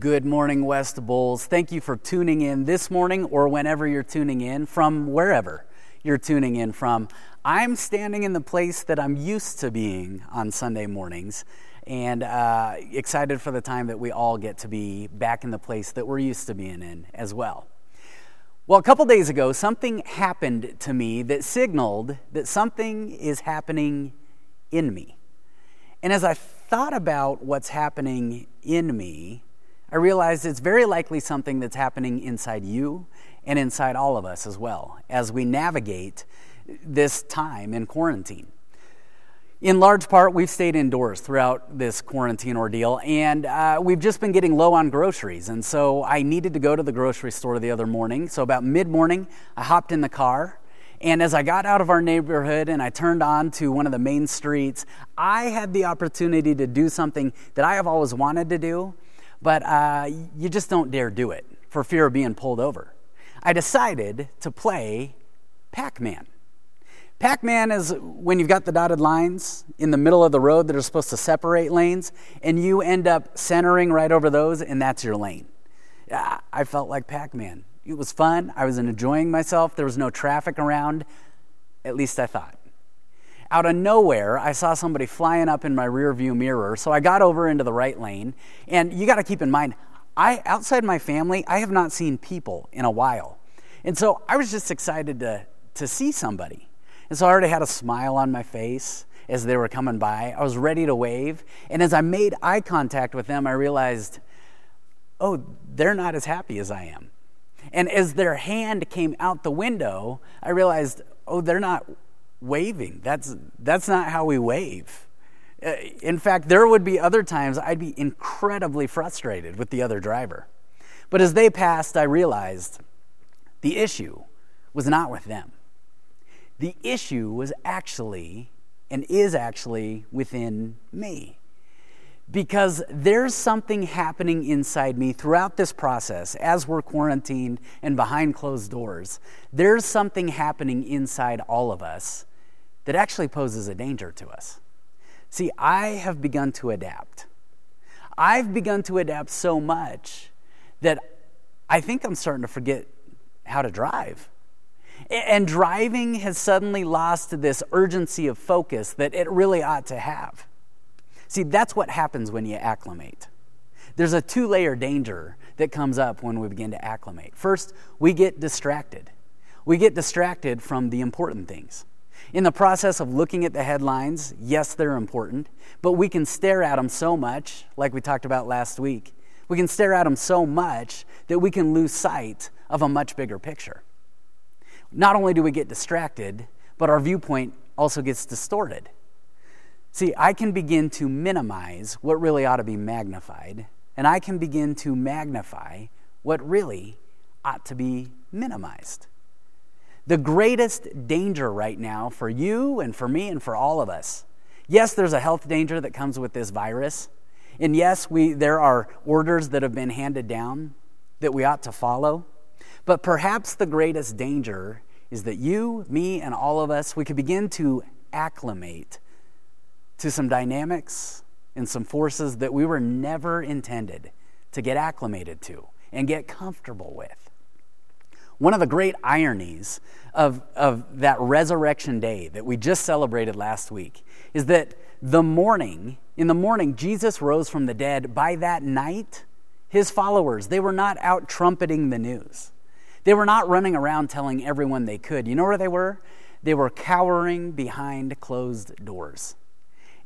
Good morning, West Bulls. Thank you for tuning in this morning or whenever you're tuning in from wherever you're tuning in from. I'm standing in the place that I'm used to being on Sunday mornings and uh, excited for the time that we all get to be back in the place that we're used to being in as well. Well, a couple days ago, something happened to me that signaled that something is happening in me. And as I thought about what's happening in me, I realized it's very likely something that's happening inside you and inside all of us as well as we navigate this time in quarantine. In large part, we've stayed indoors throughout this quarantine ordeal, and uh, we've just been getting low on groceries. And so I needed to go to the grocery store the other morning. So, about mid morning, I hopped in the car. And as I got out of our neighborhood and I turned on to one of the main streets, I had the opportunity to do something that I have always wanted to do, but uh, you just don't dare do it for fear of being pulled over. I decided to play Pac Man. Pac Man is when you've got the dotted lines in the middle of the road that are supposed to separate lanes, and you end up centering right over those, and that's your lane. I felt like Pac Man. It was fun. I was enjoying myself. There was no traffic around, at least I thought. Out of nowhere, I saw somebody flying up in my rear view mirror, so I got over into the right lane. And you got to keep in mind, I outside my family, I have not seen people in a while. And so I was just excited to, to see somebody. And so I already had a smile on my face as they were coming by. I was ready to wave. And as I made eye contact with them, I realized, oh, they're not as happy as I am. And as their hand came out the window, I realized, oh, they're not waving. That's, that's not how we wave. Uh, in fact, there would be other times I'd be incredibly frustrated with the other driver. But as they passed, I realized the issue was not with them. The issue was actually and is actually within me. Because there's something happening inside me throughout this process as we're quarantined and behind closed doors. There's something happening inside all of us that actually poses a danger to us. See, I have begun to adapt. I've begun to adapt so much that I think I'm starting to forget how to drive. And driving has suddenly lost this urgency of focus that it really ought to have. See, that's what happens when you acclimate. There's a two layer danger that comes up when we begin to acclimate. First, we get distracted. We get distracted from the important things. In the process of looking at the headlines, yes, they're important, but we can stare at them so much, like we talked about last week. We can stare at them so much that we can lose sight of a much bigger picture. Not only do we get distracted, but our viewpoint also gets distorted. See, I can begin to minimize what really ought to be magnified, and I can begin to magnify what really ought to be minimized. The greatest danger right now for you and for me and for all of us. Yes, there's a health danger that comes with this virus. And yes, we, there are orders that have been handed down that we ought to follow. But perhaps the greatest danger is that you, me, and all of us, we could begin to acclimate to some dynamics and some forces that we were never intended to get acclimated to and get comfortable with. One of the great ironies of, of that resurrection day that we just celebrated last week is that the morning, in the morning, Jesus rose from the dead. By that night, his followers, they were not out trumpeting the news. They were not running around telling everyone they could. You know where they were? They were cowering behind closed doors.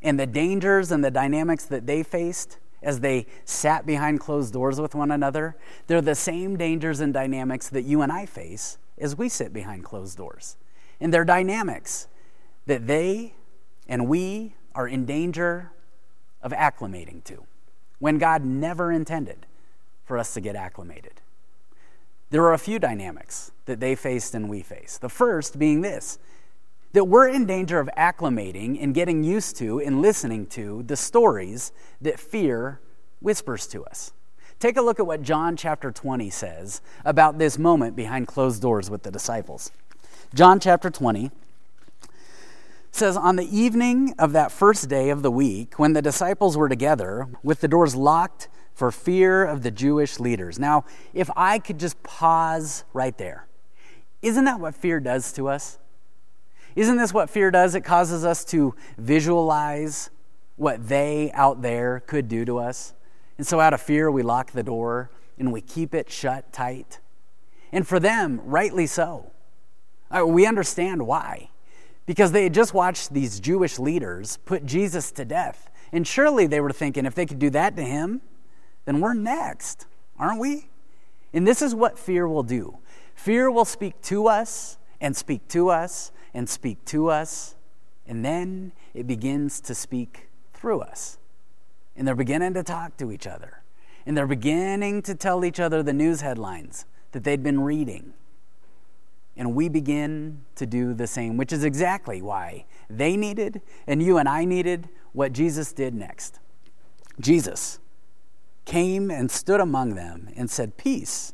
And the dangers and the dynamics that they faced as they sat behind closed doors with one another, they're the same dangers and dynamics that you and I face as we sit behind closed doors. And they're dynamics that they and we are in danger of acclimating to when God never intended for us to get acclimated. There are a few dynamics that they faced and we face. The first being this that we're in danger of acclimating and getting used to and listening to the stories that fear whispers to us. Take a look at what John chapter 20 says about this moment behind closed doors with the disciples. John chapter 20 says, On the evening of that first day of the week, when the disciples were together, with the doors locked for fear of the Jewish leaders. Now, if I could just pause right there, isn't that what fear does to us? Isn't this what fear does? It causes us to visualize what they out there could do to us. And so, out of fear, we lock the door and we keep it shut tight. And for them, rightly so. We understand why. Because they had just watched these Jewish leaders put Jesus to death. And surely they were thinking if they could do that to him, then we're next, aren't we? And this is what fear will do fear will speak to us and speak to us and speak to us, and then it begins to speak through us. And they're beginning to talk to each other. And they're beginning to tell each other the news headlines that they'd been reading. And we begin to do the same, which is exactly why they needed and you and I needed what Jesus did next. Jesus came and stood among them and said, Peace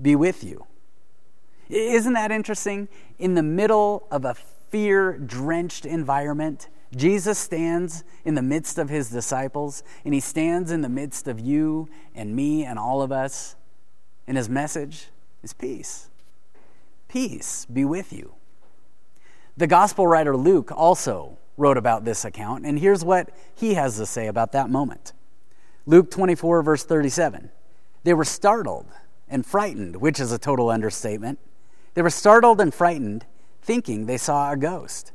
be with you. Isn't that interesting? In the middle of a fear drenched environment, Jesus stands in the midst of his disciples, and he stands in the midst of you and me and all of us. And his message is peace. Peace be with you. The gospel writer Luke also wrote about this account, and here's what he has to say about that moment. Luke 24, verse 37. They were startled and frightened, which is a total understatement. They were startled and frightened, thinking they saw a ghost.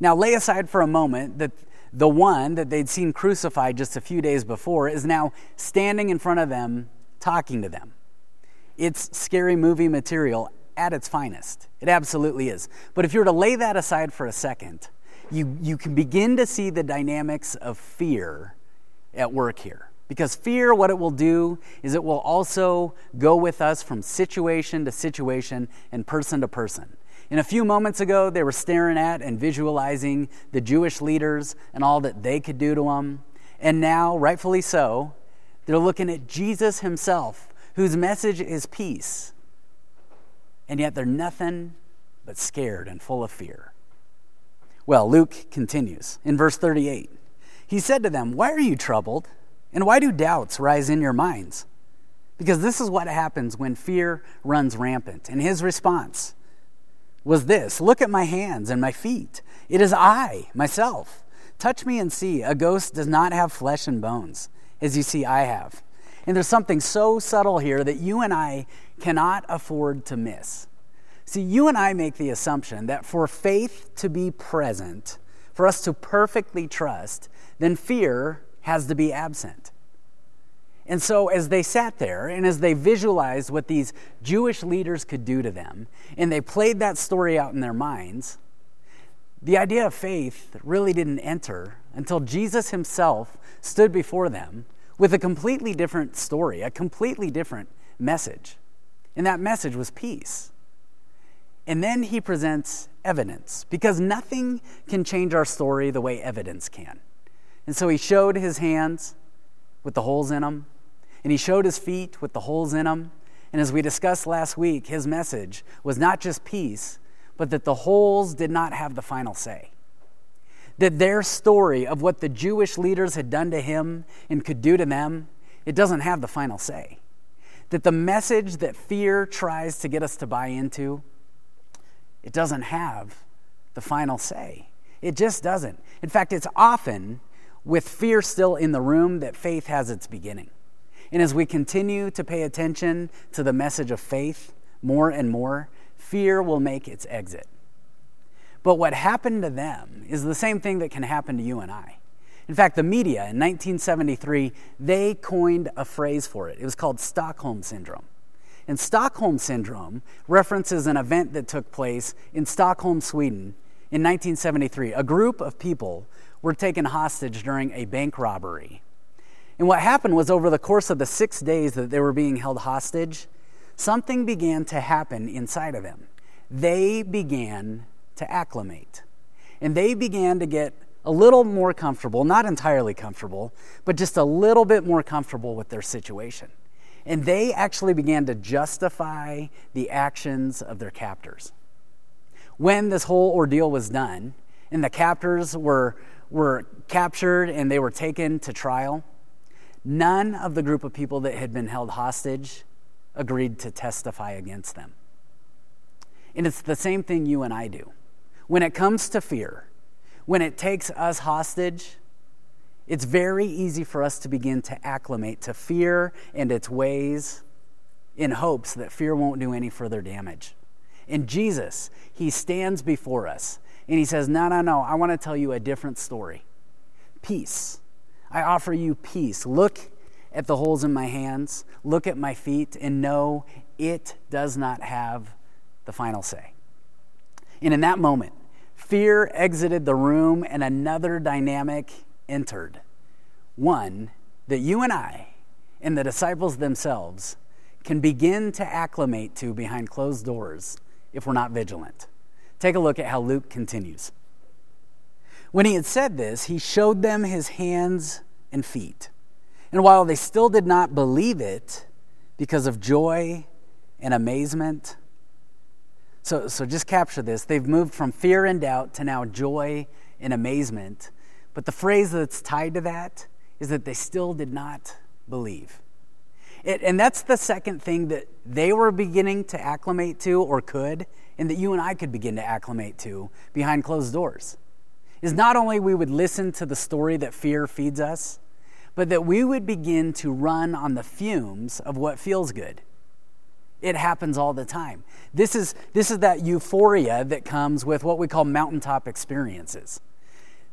Now, lay aside for a moment that the one that they'd seen crucified just a few days before is now standing in front of them, talking to them. It's scary movie material at its finest. It absolutely is. But if you were to lay that aside for a second, you, you can begin to see the dynamics of fear at work here. Because fear, what it will do is it will also go with us from situation to situation and person to person. And a few moments ago, they were staring at and visualizing the Jewish leaders and all that they could do to them. And now, rightfully so, they're looking at Jesus himself, whose message is peace. And yet they're nothing but scared and full of fear. Well, Luke continues in verse 38. He said to them, Why are you troubled? And why do doubts rise in your minds? Because this is what happens when fear runs rampant. And his response was this Look at my hands and my feet. It is I, myself. Touch me and see. A ghost does not have flesh and bones, as you see I have. And there's something so subtle here that you and I cannot afford to miss. See, you and I make the assumption that for faith to be present, for us to perfectly trust, then fear has to be absent. And so, as they sat there and as they visualized what these Jewish leaders could do to them, and they played that story out in their minds, the idea of faith really didn't enter until Jesus himself stood before them with a completely different story, a completely different message. And that message was peace. And then he presents evidence because nothing can change our story the way evidence can. And so he showed his hands with the holes in them, and he showed his feet with the holes in them. And as we discussed last week, his message was not just peace, but that the holes did not have the final say. That their story of what the Jewish leaders had done to him and could do to them, it doesn't have the final say. That the message that fear tries to get us to buy into, it doesn't have the final say. It just doesn't. In fact, it's often with fear still in the room that faith has its beginning. And as we continue to pay attention to the message of faith more and more, fear will make its exit. But what happened to them is the same thing that can happen to you and I. In fact, the media in 1973, they coined a phrase for it. It was called Stockholm Syndrome. And Stockholm Syndrome references an event that took place in Stockholm, Sweden in 1973. A group of people were taken hostage during a bank robbery. And what happened was over the course of the six days that they were being held hostage, something began to happen inside of them. They began to acclimate. And they began to get a little more comfortable, not entirely comfortable, but just a little bit more comfortable with their situation. And they actually began to justify the actions of their captors. When this whole ordeal was done, and the captors were, were captured and they were taken to trial, none of the group of people that had been held hostage agreed to testify against them. And it's the same thing you and I do. When it comes to fear, when it takes us hostage, it's very easy for us to begin to acclimate to fear and its ways in hopes that fear won't do any further damage. And Jesus, he stands before us and he says, No, no, no, I want to tell you a different story. Peace. I offer you peace. Look at the holes in my hands, look at my feet, and know it does not have the final say. And in that moment, fear exited the room and another dynamic entered. One that you and I and the disciples themselves can begin to acclimate to behind closed doors if we're not vigilant. Take a look at how Luke continues. When he had said this, he showed them his hands and feet. And while they still did not believe it because of joy and amazement, so, so just capture this. They've moved from fear and doubt to now joy and amazement. But the phrase that's tied to that is that they still did not believe. It, and that's the second thing that they were beginning to acclimate to or could, and that you and I could begin to acclimate to behind closed doors. Is not only we would listen to the story that fear feeds us, but that we would begin to run on the fumes of what feels good. It happens all the time. This is, this is that euphoria that comes with what we call mountaintop experiences.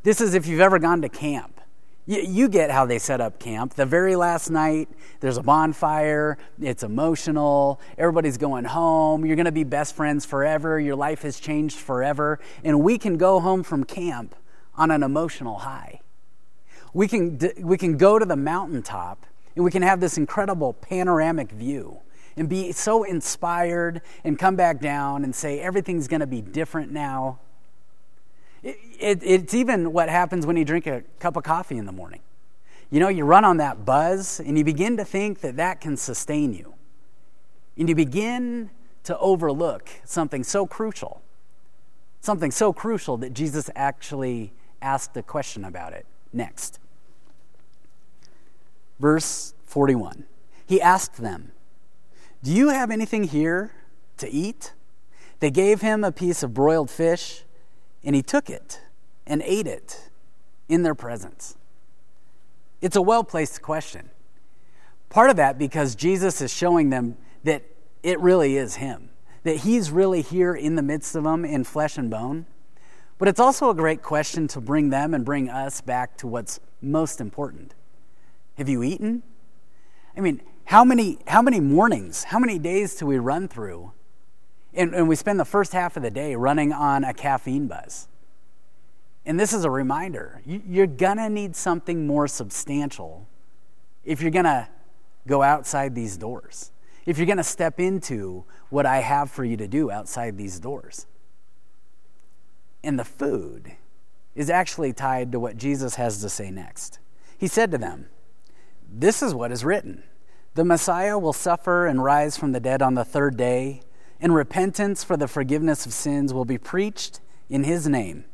This is if you've ever gone to camp you, you get how they set up camp. The very last night, there's a bonfire, it's emotional, everybody's going home, you're going to be best friends forever, your life has changed forever, and we can go home from camp on an emotional high. We can, we can go to the mountaintop and we can have this incredible panoramic view and be so inspired and come back down and say everything's going to be different now it, it, it's even what happens when you drink a cup of coffee in the morning. You know, you run on that buzz and you begin to think that that can sustain you. And you begin to overlook something so crucial, something so crucial that Jesus actually asked a question about it next. Verse 41 He asked them, Do you have anything here to eat? They gave him a piece of broiled fish and he took it and ate it in their presence. It's a well placed question. Part of that because Jesus is showing them that it really is him, that he's really here in the midst of them in flesh and bone. But it's also a great question to bring them and bring us back to what's most important. Have you eaten? I mean, how many, how many mornings, how many days do we run through and, and we spend the first half of the day running on a caffeine buzz. And this is a reminder you're going to need something more substantial if you're going to go outside these doors, if you're going to step into what I have for you to do outside these doors. And the food is actually tied to what Jesus has to say next. He said to them, This is what is written The Messiah will suffer and rise from the dead on the third day and repentance for the forgiveness of sins will be preached in his name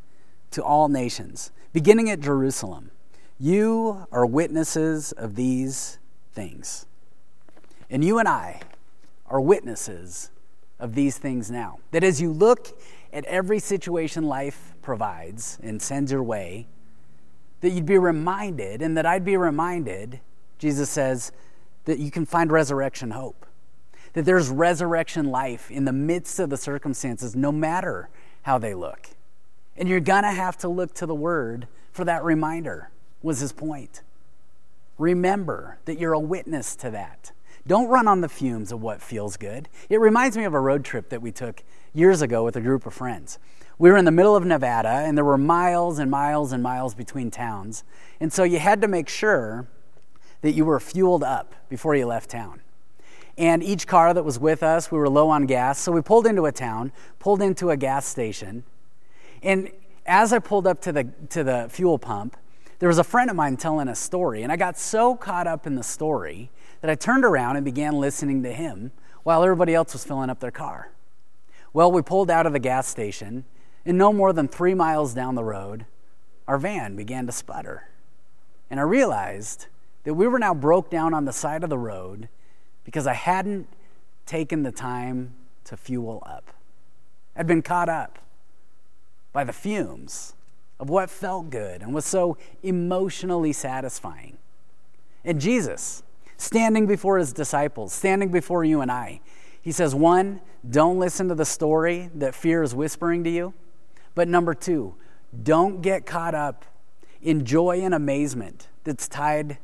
to all nations, beginning at Jerusalem. You are witnesses of these things. And you and I are witnesses of these things now. That as you look at every situation life provides and sends your way, that you'd be reminded, and that I'd be reminded, Jesus says, that you can find resurrection hope that there's resurrection life in the midst of the circumstances, no matter how they look. And you're going to have to look to the Word for that reminder, was his point. Remember that you're a witness to that. Don't run on the fumes of what feels good. It reminds me of a road trip that we took years ago with a group of friends. We were in the middle of Nevada, and there were miles and miles and miles between towns. And so you had to make sure that you were fueled up before you left town. And each car that was with us, we were low on gas. So we pulled into a town, pulled into a gas station. And as I pulled up to the, to the fuel pump, there was a friend of mine telling a story. And I got so caught up in the story that I turned around and began listening to him while everybody else was filling up their car. Well, we pulled out of the gas station, and no more than three miles down the road, our van began to sputter. And I realized that we were now broke down on the side of the road because I hadn't taken the time to fuel up. I'd been caught up by the fumes of what felt good and was so emotionally satisfying. And Jesus, standing before his disciples, standing before you and I, he says, one, don't listen to the story that fear is whispering to you. But number two, don't get caught up in joy and amazement that's tied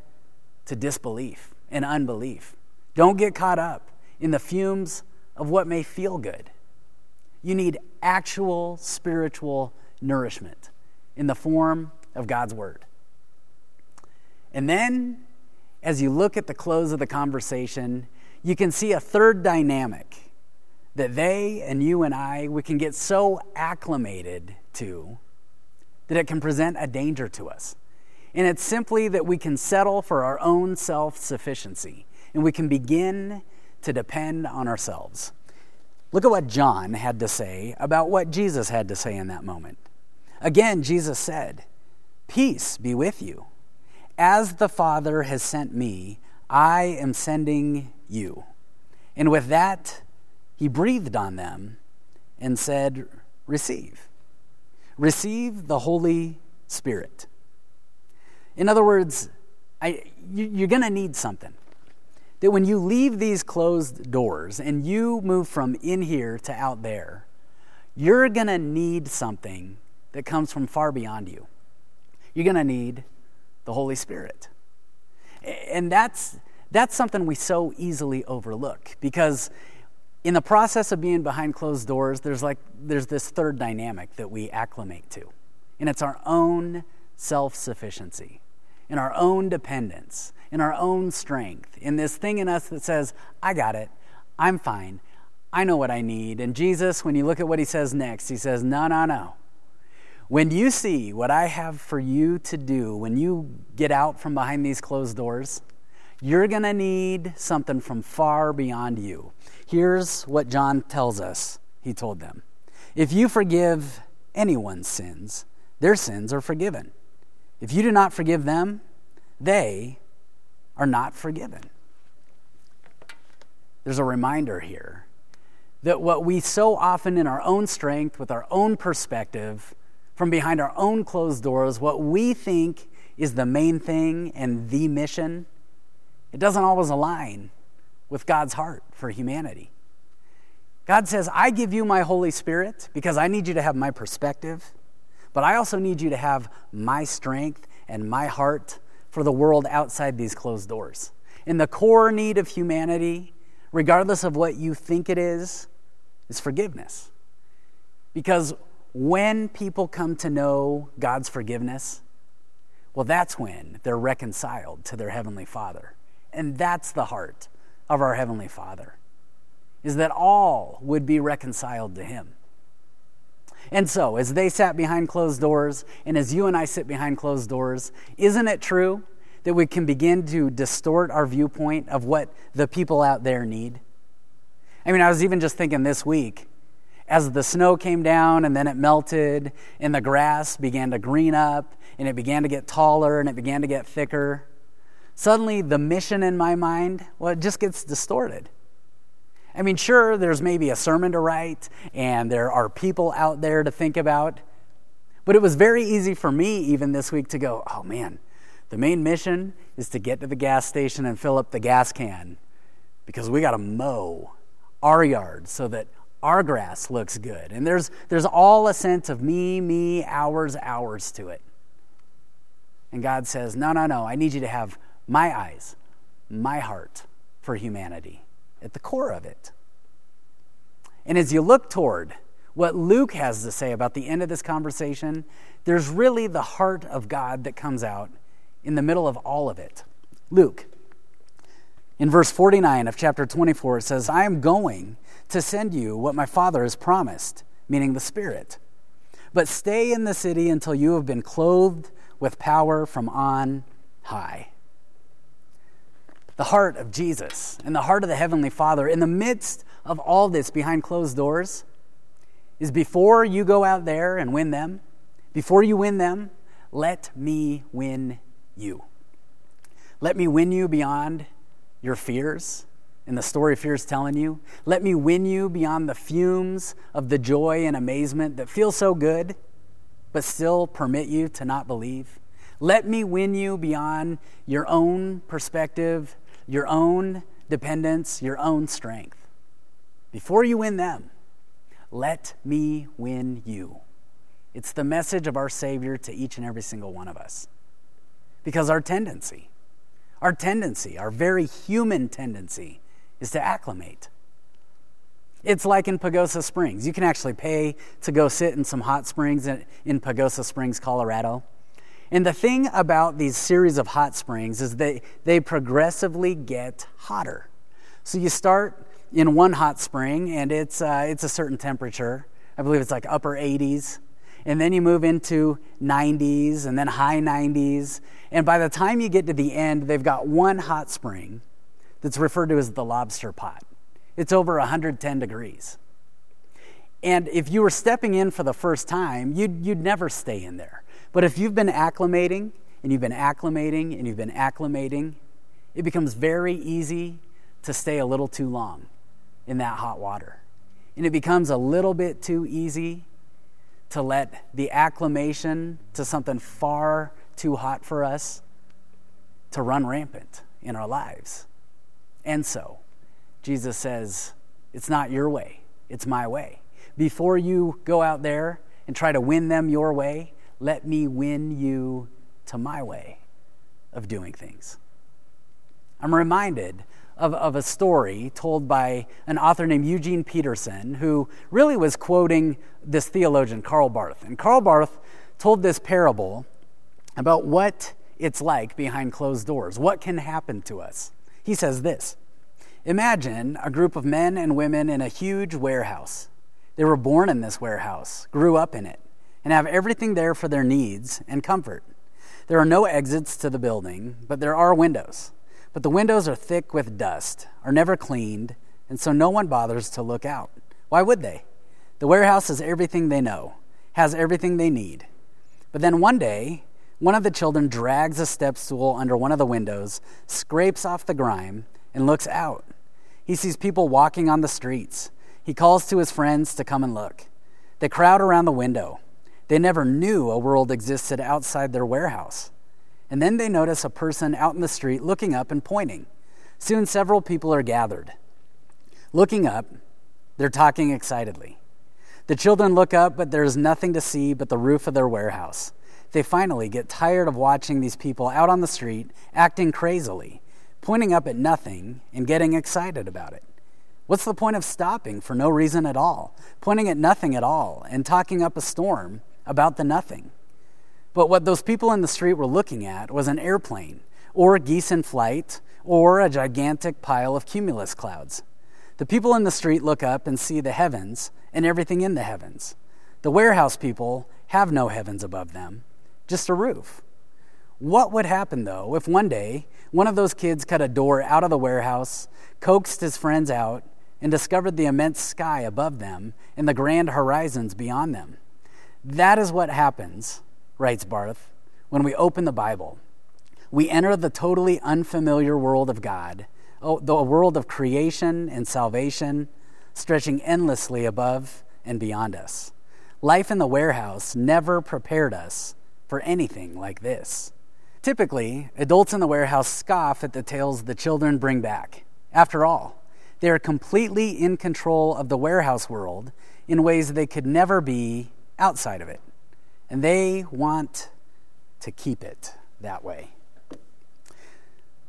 to disbelief and unbelief. Don't get caught up in the fumes of what may feel good. You need actual spiritual nourishment in the form of God's Word. And then, as you look at the close of the conversation, you can see a third dynamic that they and you and I, we can get so acclimated to that it can present a danger to us. And it's simply that we can settle for our own self sufficiency and we can begin to depend on ourselves. Look at what John had to say about what Jesus had to say in that moment. Again, Jesus said, Peace be with you. As the Father has sent me, I am sending you. And with that, he breathed on them and said, Receive. Receive the Holy Spirit. In other words, I, you, are going to need something. That when you leave these closed doors and you move from in here to out there, you're going to need something that comes from far beyond you. You're going to need the Holy Spirit. And that's, that's something we so easily overlook because in the process of being behind closed doors, there's like there's this third dynamic that we acclimate to. And it's our own self-sufficiency, in our own dependence, in our own strength, in this thing in us that says, I got it, I'm fine, I know what I need. And Jesus, when you look at what he says next, he says, No, no, no. When you see what I have for you to do, when you get out from behind these closed doors, you're going to need something from far beyond you. Here's what John tells us he told them If you forgive anyone's sins, their sins are forgiven. If you do not forgive them, they are not forgiven. There's a reminder here that what we so often, in our own strength, with our own perspective, from behind our own closed doors, what we think is the main thing and the mission, it doesn't always align with God's heart for humanity. God says, I give you my Holy Spirit because I need you to have my perspective, but I also need you to have my strength and my heart for the world outside these closed doors. And the core need of humanity, regardless of what you think it is, is forgiveness. Because when people come to know God's forgiveness, well, that's when they're reconciled to their Heavenly Father. And that's the heart of our Heavenly Father, is that all would be reconciled to Him. And so, as they sat behind closed doors, and as you and I sit behind closed doors, isn't it true that we can begin to distort our viewpoint of what the people out there need? I mean, I was even just thinking this week, as the snow came down and then it melted, and the grass began to green up, and it began to get taller, and it began to get thicker suddenly the mission in my mind, well, it just gets distorted. I mean, sure, there's maybe a sermon to write and there are people out there to think about, but it was very easy for me even this week to go, oh man, the main mission is to get to the gas station and fill up the gas can because we got to mow our yard so that our grass looks good. And there's, there's all a sense of me, me, ours, ours to it. And God says, no, no, no, I need you to have my eyes, my heart for humanity at the core of it. And as you look toward what Luke has to say about the end of this conversation, there's really the heart of God that comes out in the middle of all of it. Luke, in verse 49 of chapter 24, it says, I am going to send you what my Father has promised, meaning the Spirit. But stay in the city until you have been clothed with power from on high the heart of Jesus and the heart of the Heavenly Father in the midst of all this behind closed doors is before you go out there and win them, before you win them, let me win you. Let me win you beyond your fears in the story fear's telling you. Let me win you beyond the fumes of the joy and amazement that feel so good, but still permit you to not believe. Let me win you beyond your own perspective, your own dependence, your own strength. Before you win them, let me win you. It's the message of our Savior to each and every single one of us. Because our tendency, our tendency, our very human tendency, is to acclimate. It's like in Pagosa Springs. You can actually pay to go sit in some hot springs in Pagosa Springs, Colorado. And the thing about these series of hot springs is that they progressively get hotter. So you start in one hot spring, and it's, uh, it's a certain temperature. I believe it's like upper 80s. And then you move into 90s and then high 90s. And by the time you get to the end, they've got one hot spring that's referred to as the lobster pot. It's over 110 degrees. And if you were stepping in for the first time, you'd, you'd never stay in there. But if you've been acclimating and you've been acclimating and you've been acclimating, it becomes very easy to stay a little too long in that hot water. And it becomes a little bit too easy to let the acclimation to something far too hot for us to run rampant in our lives. And so, Jesus says, It's not your way, it's my way. Before you go out there and try to win them your way, let me win you to my way of doing things. I'm reminded of, of a story told by an author named Eugene Peterson, who really was quoting this theologian, Karl Barth. And Karl Barth told this parable about what it's like behind closed doors, what can happen to us. He says this Imagine a group of men and women in a huge warehouse. They were born in this warehouse, grew up in it, and have everything there for their needs and comfort. There are no exits to the building, but there are windows. But the windows are thick with dust, are never cleaned, and so no one bothers to look out. Why would they? The warehouse has everything they know, has everything they need. But then one day, one of the children drags a step stool under one of the windows, scrapes off the grime, and looks out. He sees people walking on the streets. He calls to his friends to come and look. They crowd around the window. They never knew a world existed outside their warehouse. And then they notice a person out in the street looking up and pointing. Soon several people are gathered. Looking up, they're talking excitedly. The children look up, but there is nothing to see but the roof of their warehouse. They finally get tired of watching these people out on the street acting crazily, pointing up at nothing and getting excited about it. What's the point of stopping for no reason at all, pointing at nothing at all, and talking up a storm about the nothing? But what those people in the street were looking at was an airplane, or geese in flight, or a gigantic pile of cumulus clouds. The people in the street look up and see the heavens and everything in the heavens. The warehouse people have no heavens above them just a roof. What would happen, though, if one day one of those kids cut a door out of the warehouse, coaxed his friends out, and discovered the immense sky above them and the grand horizons beyond them? That is what happens, writes Barth, when we open the Bible. We enter the totally unfamiliar world of God, oh, the world of creation and salvation, stretching endlessly above and beyond us. Life in the warehouse never prepared us for anything like this. Typically, adults in the warehouse scoff at the tales the children bring back. After all, they are completely in control of the warehouse world in ways they could never be outside of it. And they want to keep it that way.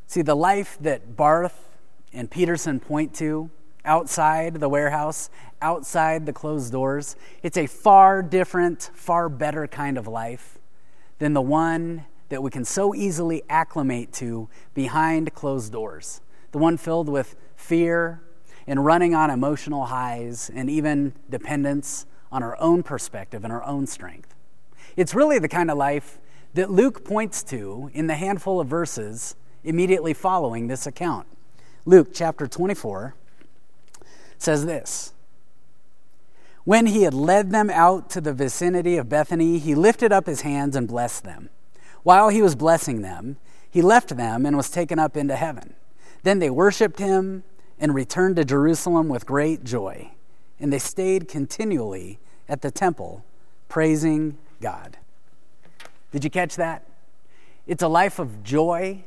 See, the life that Barth and Peterson point to outside the warehouse, outside the closed doors, it's a far different, far better kind of life than the one that we can so easily acclimate to behind closed doors, the one filled with fear and running on emotional highs and even dependence on our own perspective and our own strength. It's really the kind of life that Luke points to in the handful of verses immediately following this account. Luke chapter 24 says this when he had led them out to the vicinity of Bethany, he lifted up his hands and blessed them. While he was blessing them, He left them and was taken up into heaven. Then they worshiped him and returned to Jerusalem with great joy. And they stayed continually at the temple, praising God. Did you catch that? It's a life of joy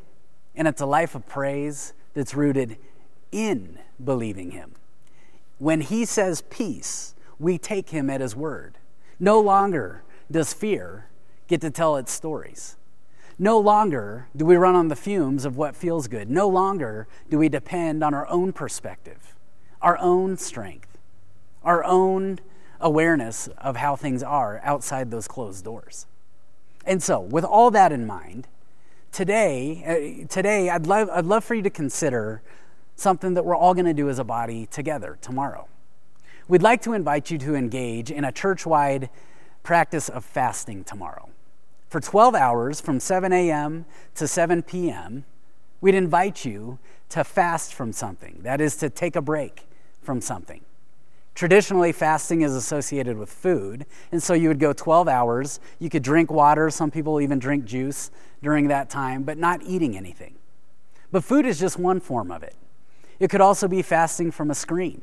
and it's a life of praise that's rooted in believing him. When he says peace, we take him at his word. No longer does fear get to tell its stories. No longer do we run on the fumes of what feels good. No longer do we depend on our own perspective, our own strength, our own awareness of how things are outside those closed doors. And so, with all that in mind, today, uh, today I'd love, I'd love for you to consider something that we're all going to do as a body together tomorrow. We'd like to invite you to engage in a church wide practice of fasting tomorrow. For 12 hours from 7 a.m. to 7 p.m., we'd invite you to fast from something. That is, to take a break from something. Traditionally, fasting is associated with food, and so you would go 12 hours. You could drink water, some people even drink juice during that time, but not eating anything. But food is just one form of it. It could also be fasting from a screen,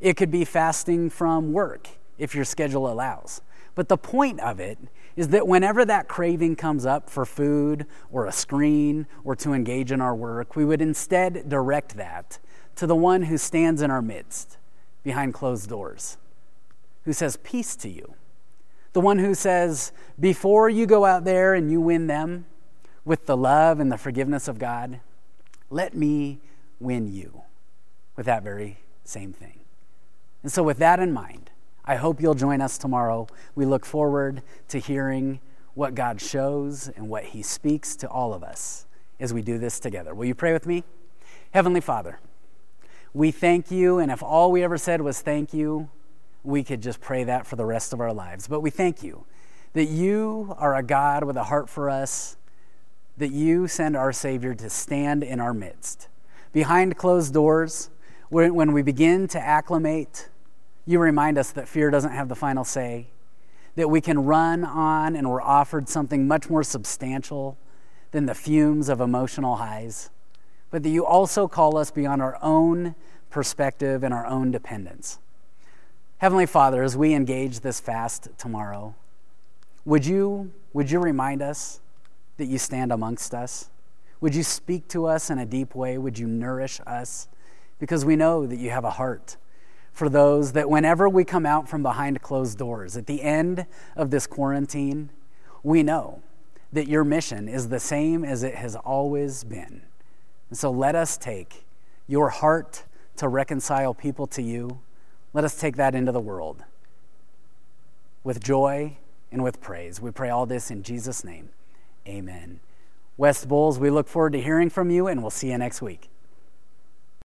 it could be fasting from work if your schedule allows. But the point of it is that whenever that craving comes up for food or a screen or to engage in our work, we would instead direct that to the one who stands in our midst behind closed doors, who says, Peace to you. The one who says, Before you go out there and you win them with the love and the forgiveness of God, let me win you with that very same thing. And so, with that in mind, I hope you'll join us tomorrow. We look forward to hearing what God shows and what He speaks to all of us as we do this together. Will you pray with me? Heavenly Father, we thank you, and if all we ever said was thank you, we could just pray that for the rest of our lives. But we thank you that you are a God with a heart for us, that you send our Savior to stand in our midst. Behind closed doors, when we begin to acclimate, you remind us that fear doesn't have the final say, that we can run on and we're offered something much more substantial than the fumes of emotional highs, but that you also call us beyond our own perspective and our own dependence. Heavenly Father, as we engage this fast tomorrow, would you, would you remind us that you stand amongst us? Would you speak to us in a deep way? Would you nourish us? Because we know that you have a heart for those that whenever we come out from behind closed doors at the end of this quarantine, we know that your mission is the same as it has always been. And so let us take your heart to reconcile people to you. Let us take that into the world with joy and with praise. We pray all this in Jesus' name. Amen. West Bulls, we look forward to hearing from you, and we'll see you next week.